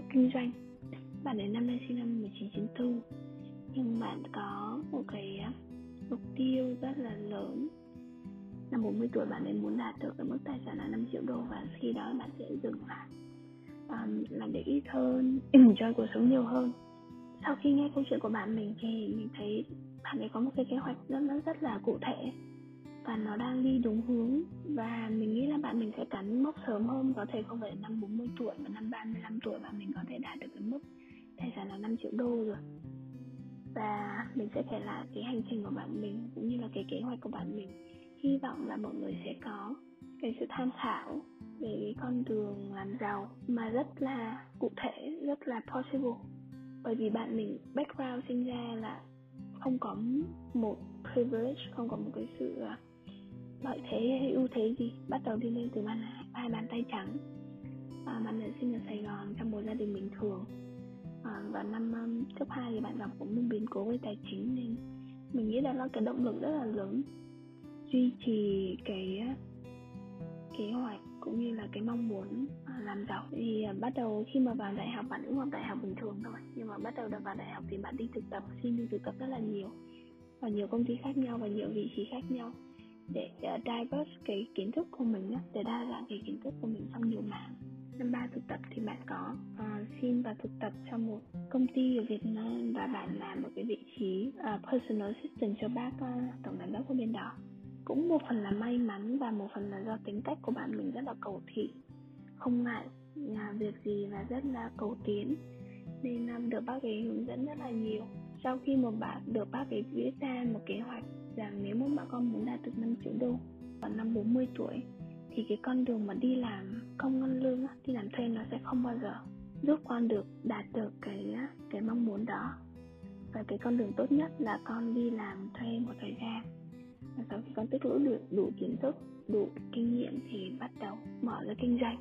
thức kinh doanh. Bạn ấy năm nay sinh năm 1994 Nhưng bạn có một cái à, mục tiêu rất là lớn. Năm 40 tuổi bạn ấy muốn đạt được cái mức tài sản là 5 triệu đô Và khi đó bạn sẽ dừng lại. Um, Làm để ít hơn, enjoy cuộc sống nhiều hơn. Sau khi nghe câu chuyện của bạn mình thì mình thấy bạn ấy có một cái kế hoạch rất rất rất là cụ thể và nó đang đi đúng hướng. Và mình nghĩ là bạn mình sẽ cắn mốc sớm hơn, có thể không phải năm 40 tuổi, mà năm 35 tuổi và mình có thể đạt được cái mức tài sản là 5 triệu đô rồi. Và mình sẽ kể lại cái hành trình của bạn mình, cũng như là cái kế hoạch của bạn mình. Hy vọng là mọi người sẽ có cái sự tham khảo về cái con đường làm giàu mà rất là cụ thể, rất là possible. Bởi vì bạn mình background sinh ra là không có một privilege, không có một cái sự à, lợi thế hay ưu thế gì? Bắt đầu đi lên từ bàn hai bàn tay trắng. À, bạn nữ sinh ở Sài Gòn trong một gia đình bình thường. À, và năm um, cấp 2 thì bạn gặp cũng một biến cố về tài chính nên mình nghĩ là nó cái động lực rất là lớn. Duy trì cái uh, kế hoạch cũng như là cái mong muốn à, làm giàu. Thì à, bắt đầu khi mà vào đại học bạn cũng học đại học bình thường thôi. Nhưng mà bắt đầu được vào đại học thì bạn đi thực tập xin đi thực tập rất là nhiều. Và nhiều công ty khác nhau và nhiều vị trí khác nhau để ờ, uh, diverse cái kiến thức của mình để đa dạng cái kiến thức của mình trong nhiều mảng. Năm ba thực tập thì bạn có uh, xin vào thực tập trong một công ty ở Việt Nam và bạn làm một cái vị trí uh, personal assistant cho bác uh, tổng giám đốc của bên đó. Cũng một phần là may mắn và một phần là do tính cách của bạn mình rất là cầu thị. Không ngại là việc gì và rất là cầu tiến. Nên um, được bác ấy hướng dẫn rất là nhiều. Sau khi một bạn được bác ấy viết ra một kế hoạch rằng nếu một bà con muốn đạt được 5 triệu đô vào năm 40 tuổi, thì cái con đường mà đi làm công ngân lương đi làm thuê nó sẽ không bao giờ giúp con được đạt được cái cái mong muốn đó. Và cái con đường tốt nhất là con đi làm thuê một thời gian. Và sau khi con tích lũy được đủ kiến thức, đủ kinh nghiệm thì bắt đầu mở ra kinh doanh.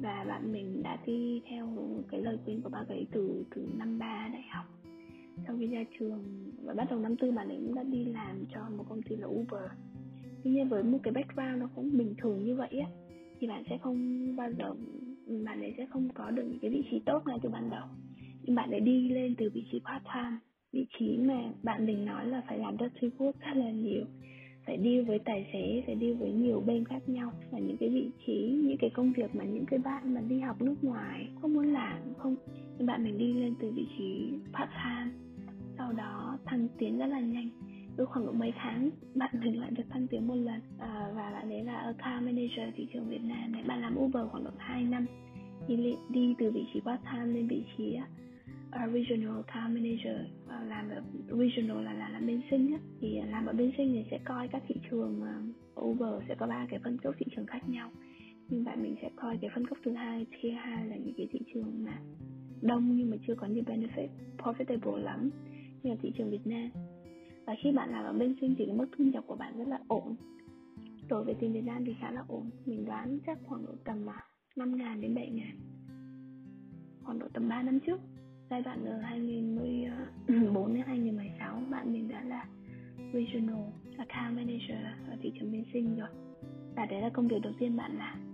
Và bạn mình đã đi theo cái lời khuyên của bác ấy từ từ năm ba đại học sau khi ra trường và bắt đầu năm tư, bạn ấy cũng đã đi làm cho một công ty là Uber. Tuy nhiên với một cái background nó cũng bình thường như vậy á, thì bạn sẽ không bao giờ, bạn ấy sẽ không có được những cái vị trí tốt ngay từ ban đầu. Nhưng bạn ấy đi lên từ vị trí part time, vị trí mà bạn mình nói là phải làm dirty work rất là nhiều, phải đi với tài xế, phải đi với nhiều bên khác nhau. Và những cái vị trí, những cái công việc mà những cái bạn mà đi học nước ngoài không muốn làm, không nhưng bạn mình đi lên từ vị trí part time sau đó thăng tiến rất là nhanh. Cứ khoảng độ mấy tháng bạn mình lại được thăng tiến một lần à, và bạn ấy là account manager thị trường Việt Nam này. Bạn làm Uber khoảng độ 2 năm thì đi từ vị trí part time lên vị trí uh, regional account manager uh, làm ở regional là là làm bên sinh á. Thì làm ở bên sinh thì sẽ coi các thị trường uh, Uber sẽ có ba cái phân cấp thị trường khác nhau. Nhưng bạn mình sẽ coi cái phân cấp thứ hai tier hai là những cái thị trường mà đông nhưng mà chưa có nhiều benefit profitable lắm như là thị trường Việt Nam. Và khi bạn làm ở bên sinh thì cái mức thu nhập của bạn rất là ổn. Đối với tiền Việt Nam thì khá là ổn. Mình đoán chắc khoảng độ tầm à, 5 ngàn đến 7 ngàn. Khoảng độ tầm 3 năm trước. Giai đoạn ở 2014 à, đến 2016 bạn mình đã là regional account manager ở thị trường bên sinh rồi. Và đấy là công việc đầu tiên bạn làm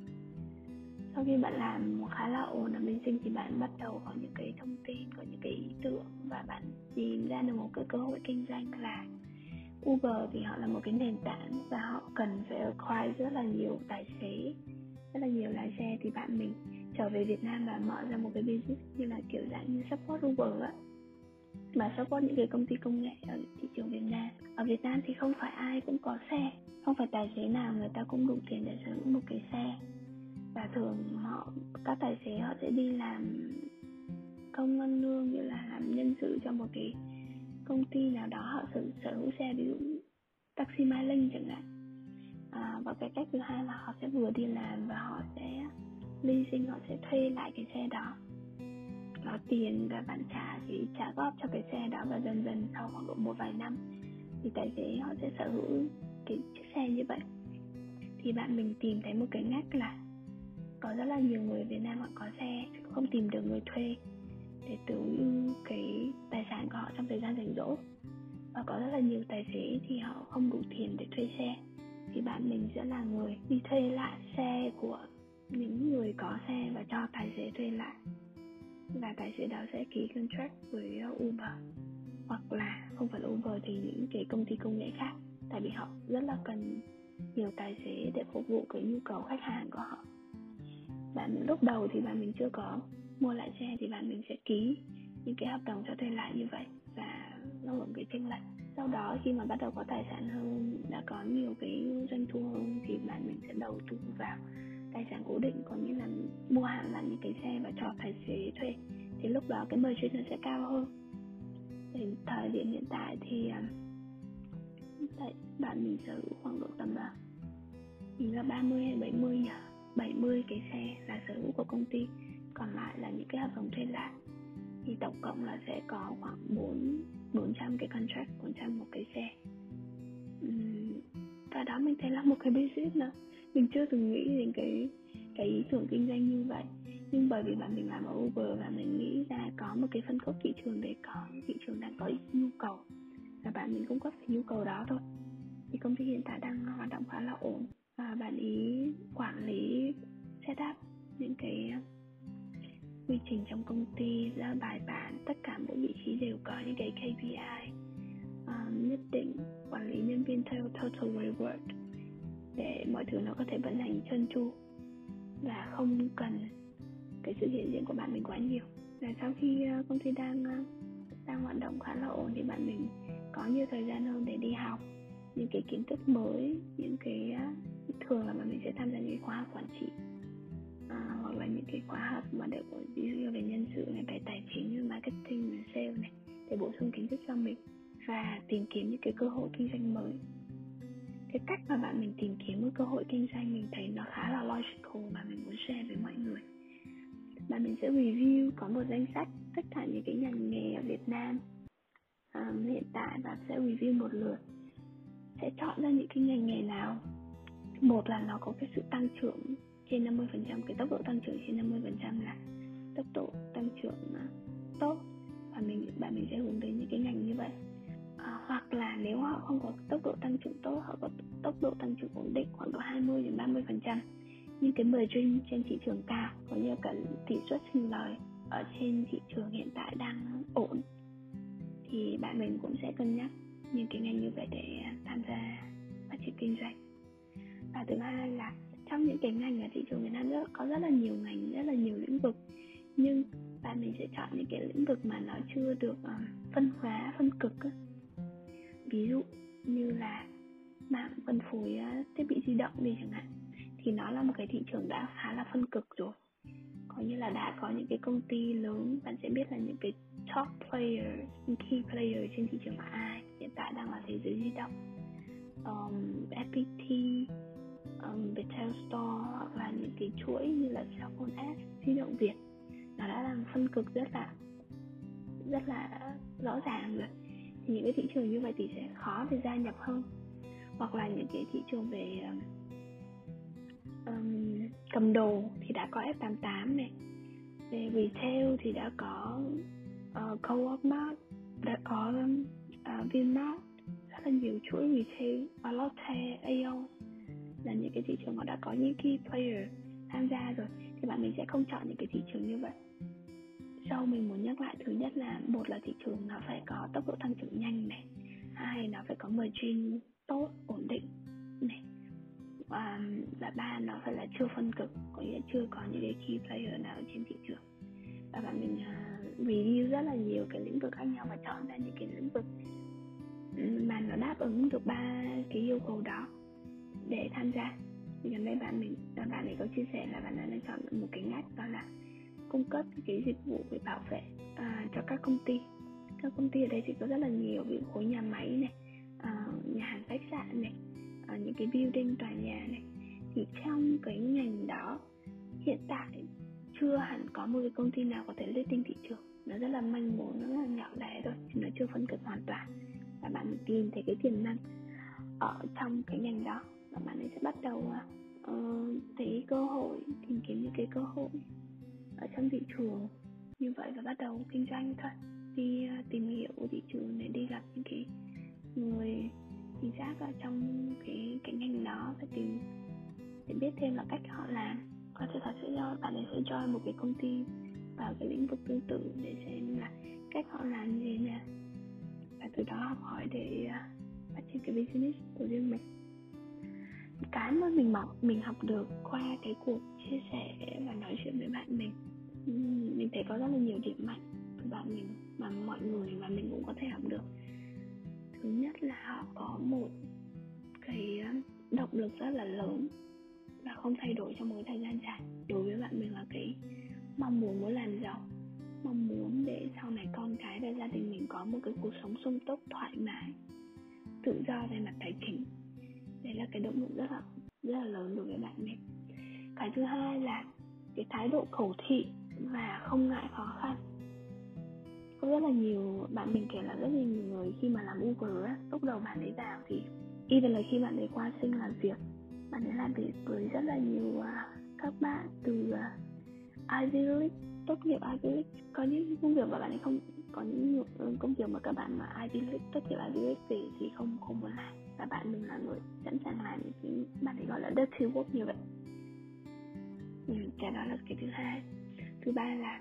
sau khi bạn làm khá là ổn ở bên sinh thì bạn bắt đầu có những cái thông tin, có những cái ý tưởng và bạn tìm ra được một cái cơ hội kinh doanh là Uber thì họ là một cái nền tảng và họ cần phải acquire rất là nhiều tài xế, rất là nhiều lái xe. Thì bạn mình trở về Việt Nam và mở ra một cái business như là kiểu dạng như support Uber á. Mà support những cái công ty công nghệ ở thị trường Việt Nam. Ở Việt Nam thì không phải ai cũng có xe, không phải tài xế nào người ta cũng đủ tiền để sở hữu một cái xe và thường họ các tài xế họ sẽ đi làm công ăn lương như là làm nhân sự cho một cái công ty nào đó. Họ sở, sở hữu xe ví dụ taxi Mai Linh chẳng hạn. À, và cái cách thứ hai là họ sẽ vừa đi làm và họ sẽ leasing họ sẽ thuê lại cái xe đó. Có tiền và bạn trả thì trả góp cho cái xe đó và dần dần sau khoảng độ một vài năm thì tài xế họ sẽ sở hữu cái chiếc xe như vậy. Thì bạn mình tìm thấy một cái ngách là có rất là nhiều người Việt Nam họ có xe, không tìm được người thuê để tối ưu cái tài sản của họ trong thời gian rảnh rỗi. Và có rất là nhiều tài xế thì họ không đủ tiền để thuê xe. Thì bạn mình sẽ là người đi thuê lại xe của những người có xe và cho tài xế thuê lại. Và tài xế đó sẽ ký contract với Uber. Hoặc là không phải là Uber thì những cái công ty công nghệ khác. Tại vì họ rất là cần nhiều tài xế để phục vụ cái nhu cầu khách hàng của họ bạn lúc đầu thì bạn mình chưa có, mua lại xe thì bạn mình sẽ ký những cái hợp đồng cho thuê lại như vậy và nó hưởng cái chênh lệch. Sau đó khi mà bắt đầu có tài sản hơn, đã có nhiều cái doanh thu hơn thì bạn mình sẽ đầu tư vào tài sản cố định, có nghĩa là mua hẳn là những cái xe và cho tài xế thuê. Thì lúc đó cái margin nó sẽ cao hơn. Thì thời điểm hiện tại thì à, tại bạn mình sở hữu khoảng độ tầm là mình là 30 hay 70 nhỉ? 70 cái xe là sở hữu của công ty còn lại là những cái hợp đồng thuê lại. Thì tổng cộng là sẽ có khoảng 4 400 cái contract 400 một cái xe. Uhm, và đó mình thấy là một cái business nữa. Mình chưa từng nghĩ đến cái cái ý tưởng kinh doanh như vậy. Nhưng bởi vì bạn mình làm ở Uber và mình nghĩ ra có một cái phân khúc thị trường để có thị trường đang có nhu cầu. Và bạn mình cung cấp cái nhu cầu đó thôi. Thì công ty hiện tại đang hoạt động khá là ổn và bạn ý quản lý setup những cái ờ, quy trình trong công ty ra bài bản tất cả mỗi vị trí đều có những cái KPI uh, ờ, nhất định quản lý nhân viên theo total reward để mọi thứ nó có thể vận hành trơn tru và không cần cái sự hiện diện của bạn mình quá nhiều. Và sau khi công ty đang đang hoạt động khá là ổn thì bạn mình có nhiều thời gian hơn để đi học những cái kiến thức mới những cái thường là mình sẽ tham gia những cái khóa học quản trị. À, hoặc là những cái khóa học mà để ví dụ về nhân sự này về tài chính marketing về sale này để bổ sung kiến thức cho mình và tìm kiếm những cái cơ hội kinh doanh mới. Cái cách mà bạn mình tìm kiếm một cơ hội kinh doanh mình thấy nó khá là logical mà mình muốn share với mọi người. Bạn mình sẽ review có một danh sách tất cả những cái ngành nghề ở Việt Nam. Um, hiện tại và sẽ review một lượt sẽ chọn ra những cái ngành nghề nào một là nó có cái sự tăng trưởng trên 50% cái tốc độ tăng trưởng trên 50% là tốc độ tăng trưởng à, tốt. Và mình bạn mình sẽ hướng đến những cái ngành như vậy. À, hoặc là nếu họ không có tốc độ tăng trưởng tốt họ có tốc độ tăng trưởng ổn định khoảng độ 20 đến 30 phần trăm. Nhưng cái margin trên thị trường cao có như cả tỷ suất sinh lời ở trên thị trường hiện tại đang ổn thì bạn mình cũng sẽ cân nhắc những cái ngành như vậy để à, tham gia phát triển kinh doanh và thứ hai là trong những cái ngành ở thị trường Việt Nam rất, có rất là nhiều ngành rất là nhiều lĩnh vực. Nhưng bạn mình sẽ chọn những cái lĩnh vực mà nó chưa được uh, phân hóa phân cực ví dụ như là mạng phân phối uh, thiết bị di động đi chẳng hạn thì nó là một cái thị trường đã khá là phân cực rồi. Có như là đã có những cái công ty lớn bạn sẽ biết là những cái top player key player trên thị trường là ai hiện tại đang là thế giới di động. Um, FPT um, Viettel Store hoặc là những cái chuỗi như là Cellphone S di động Việt nó đã làm phân cực rất là rất là rõ ràng rồi. Thì những cái thị trường như vậy thì sẽ khó để gia nhập hơn. Hoặc là những cái thị trường về um, cầm đồ thì đã có F88 này. Về retail thì đã có uh, Co-op Mart đã có um, uh, Vinmart rất là nhiều chuỗi retail và Lotte, Aeon là những cái thị trường họ đã có những key player tham gia rồi thì bạn mình sẽ không chọn những cái thị trường như vậy. Sau mình muốn nhắc lại thứ nhất là một là thị trường nó phải có tốc độ tăng trưởng nhanh này hai nó phải có margin tốt ổn định này và, và ba nó phải là chưa phân cực có nghĩa chưa có những cái key player nào trên thị trường. Và bạn mình uh, review rất là nhiều cái lĩnh vực khác nhau và chọn ra những cái lĩnh vực ừ, mà nó đáp ứng được ba cái yêu cầu đó để tham gia. Thì gần đây bạn mình bạn ấy có chia sẻ là bạn đã đã chọn một cái ngách đó là cung cấp cái dịch vụ về bảo vệ à, cho các công ty. Các công ty ở đây thì có rất là nhiều ví dụ khối nhà máy này à, nhà hàng khách sạn này à, những cái building tòa nhà này. Thì trong cái ngành đó hiện tại chưa hẳn có một cái công ty nào có thể lên tinh thị trường. Nó rất là manh mối nó rất là nhỏ lẻ thôi chứ nó chưa phân cực hoàn toàn. Và bạn tìm thấy cái tiềm năng ở trong cái ngành đó và bạn ấy sẽ bắt đầu uh, thấy cơ hội tìm kiếm những cái cơ hội ở trong thị trường. Như vậy và bắt đầu kinh doanh thôi. Đi uh, tìm hiểu thị trường để đi gặp những cái người chính xác ở trong cái cái ngành đó để tìm để biết thêm là cách họ làm. Có thể thật sẽ cho bạn ấy sẽ cho một cái công ty vào cái lĩnh vực tương tự để xem là cách họ làm như thế nào. Và từ đó học hỏi để uh, phát triển cái business của riêng mình cái mà mình học mình học được qua cái cuộc chia sẻ và nói chuyện với bạn mình. Mình thấy có rất là nhiều điểm mạnh của bạn mình mà mọi người và mình cũng có thể học được. Thứ nhất là họ có một cái động lực rất là lớn và không thay đổi trong một thời gian dài đối với bạn mình là cái mong muốn muốn làm giàu, mong muốn để sau này con cái và gia đình mình có một cái cuộc sống sung túc, thoải mái, tự do về mặt tài chính đấy là cái động lực rất là rất là lớn đối với bạn mình cái thứ hai là cái thái độ cầu thị và không ngại khó khăn. Có rất là nhiều bạn mình kể là rất là nhiều người khi mà làm Uber á lúc đầu bạn ấy vào thì even là khi bạn ấy qua sinh làm việc bạn ấy làm việc với rất là nhiều uh, các bạn từ uh, Ivy League tốt nghiệp Ivy League. Có những công việc mà bạn ấy không có những công việc mà các bạn mà Ivy League tốt nghiệp Ivy League về thì không không muốn làm và bạn mình là người sẵn sàng làm những cái bạn ấy gọi là dirty work như vậy. Ừ, cái đó là cái thứ hai. Thứ ba là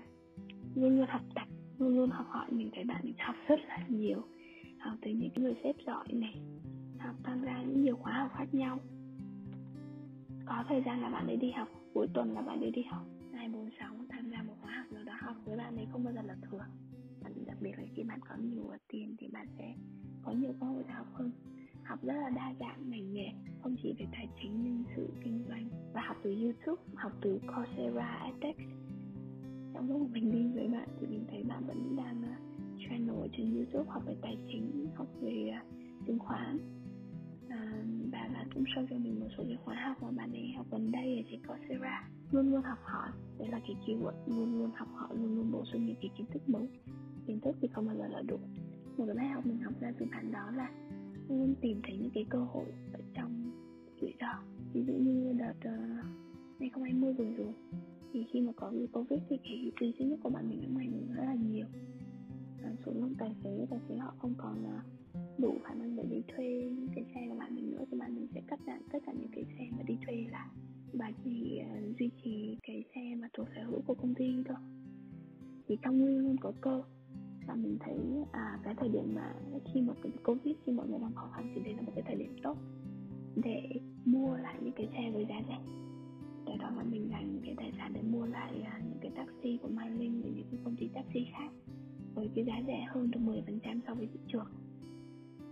luôn luôn học tập luôn luôn học hỏi mình thấy bạn mình học rất là nhiều. Học từ những cái người sếp giỏi này học tham gia những nhiều khóa học khác nhau. Có thời gian là bạn ấy đi học cuối tuần là bạn ấy đi học. Hai bốn sáu tham gia một khóa học nào đó học với bạn ấy không bao giờ là thừa. Đặc biệt là khi bạn có nhiều tiền thì bạn sẽ có nhiều cơ hội học hơn học rất là đa dạng ngành nghề không chỉ về tài chính nhân sự kinh doanh và học từ youtube học từ coursera edX trong lúc mình đi với bạn thì mình thấy bạn vẫn đang à, channel ở trên youtube học về tài chính học về à, chứng khoán. Uh, và bạn cũng show cho mình một số những khóa học mà bạn ấy học gần đây ở trên coursera. Luôn luôn học hỏi. Đấy là cái keyword luôn luôn học hỏi luôn luôn bổ sung những cái kiến thức mới. Kiến thức thì không bao giờ là đủ. Một cái bài học mình học ra từ bạn đó là luôn tìm thấy những cái cơ hội ở trong rủi ro ví dụ như đợt ờ, uh, 2020 vừa rồi thì khi mà có cái covid thì cái trí duy nhất của bạn mình cũng ảnh hưởng rất là nhiều. À, số lượng tài xế tài xế họ không còn uh, đủ khả năng để đi thuê cái xe của bạn mình nữa thì bạn mình sẽ cắt giảm tất cả những cái xe mà đi thuê lại. Và chỉ uh, duy trì cái xe mà thuộc sở hữu của công ty thôi. Thì trong nguyên luôn có cơ và mình thấy à cái thời điểm mà khi mà cái covid, khi mọi người đang khó khăn thì đây là một cái thời điểm tốt để mua lại những cái xe với giá rẻ. Để đó mà mình dành cái tài sản để mua lại à, những cái taxi của Mai Linh và những cái công ty taxi khác với cái giá rẻ hơn được 10% so với thị trường.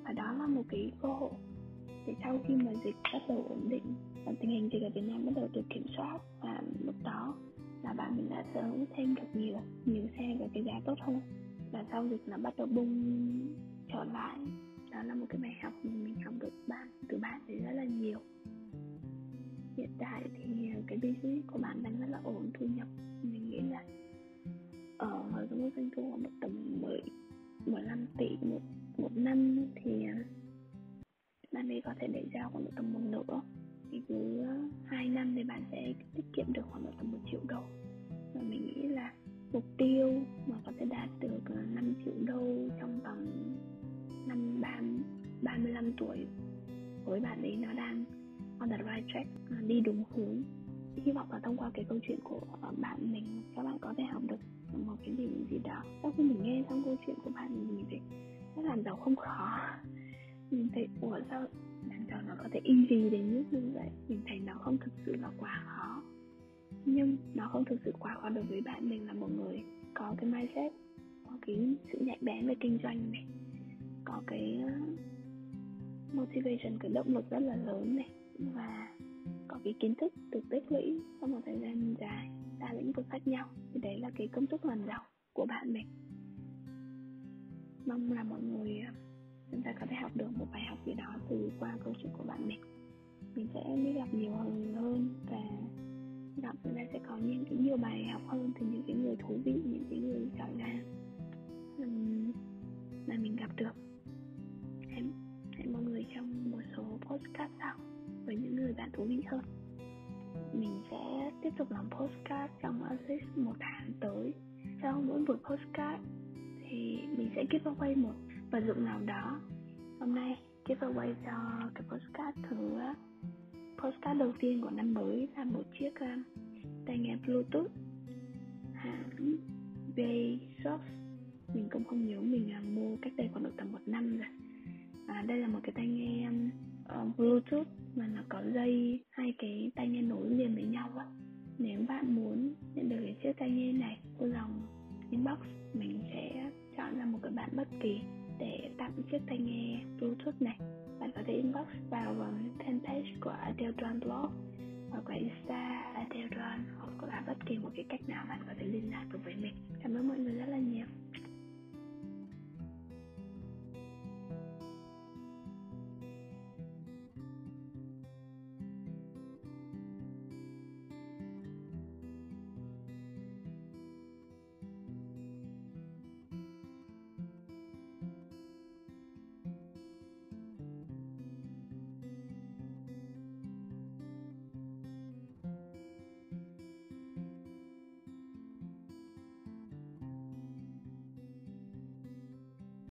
Và đó là một cái cơ hội thì sau khi mà dịch bắt đầu ổn định và tình hình dịch ở Việt Nam bắt đầu được kiểm soát, và lúc đó là bạn mình đã sở hữu thêm được nhiều nhiều xe với cái giá tốt hơn và sau dịch nó bắt đầu bung trở lại. Đó là một cái bài học mà mình học được bạn, từ bạn thì rất là nhiều. Hiện tại thì cái business của bạn đang rất là ổn, thu nhập mình nghĩ là ở với cái mức doanh thu khoảng một tầm 10 15 tỷ một một năm thì bạn ấy có thể để ra khoảng một tầm một nửa. Thì cứ hai năm thì bạn sẽ tiết kiệm được khoảng một tầm một triệu đô và mình nghĩ là mục tiêu 5 đâu trong vòng năm ba 35 tuổi với bạn ấy nó đang on the right track đi đúng hướng. Hy vọng là thông qua cái câu chuyện của bạn mình, các bạn có thể học được một cái gì gì đó. Sau khi mình nghe xong câu chuyện của bạn mình thì nó làm giàu không khó. Mình thấy, ủa, sao làm giàu nó có thể easy đến mức như vậy? Mình thấy nó không thực sự là quá khó. Nhưng nó không thực sự quá khó đối với bạn mình là một người có cái mindset cái sự nhạy bén về kinh doanh này, có cái ờ, motivation, cái động lực rất là lớn này, và có cái kiến thức được tích lũy sau một thời gian dài, đa lĩnh vực khác nhau. Thì đấy là cái công thức làm giàu của bạn mình mong là mọi người ờ, chúng ta có thể học được một bài học gì đó từ qua câu chuyện của bạn mình mình sẽ biết gặp nhiều hơn hơn và gặp chúng ta sẽ có những cái nhiều bài học hơn từ những cái người thú vị, những cái người giỏi giang gặp được. Hẹn, hẹn mọi người trong một số postcard sau với những người bạn thú vị hơn. Mình sẽ tiếp tục làm postcard trong at một tháng tới. Sau mỗi buổi postcard thì mình sẽ giveaway một vật dụng nào đó. Hôm nay giveaway cho cái postcard thứ postcard đầu tiên của năm mới là một chiếc um, tai nghe bluetooth. Hãng Vsauce mình cũng không nhớ mình uh, mua cách đây khoảng được tầm một năm rồi. À, đây là một cái tai nghe um, uh, bluetooth mà nó có dây hai cái tai nghe nối liền với nhau á. Nếu bạn muốn nhận được cái chiếc tai nghe này vui lòng inbox mình sẽ chọn ra một cái bạn bất kỳ để tặng chiếc tai nghe bluetooth này. Bạn có thể inbox vào fanpage của Adelron Blog hoặc là Insta Adelron hoặc là bất kỳ một cái cách nào bạn có thể liên lạc được với mình. Cảm ơn mọi người rất là nhiều.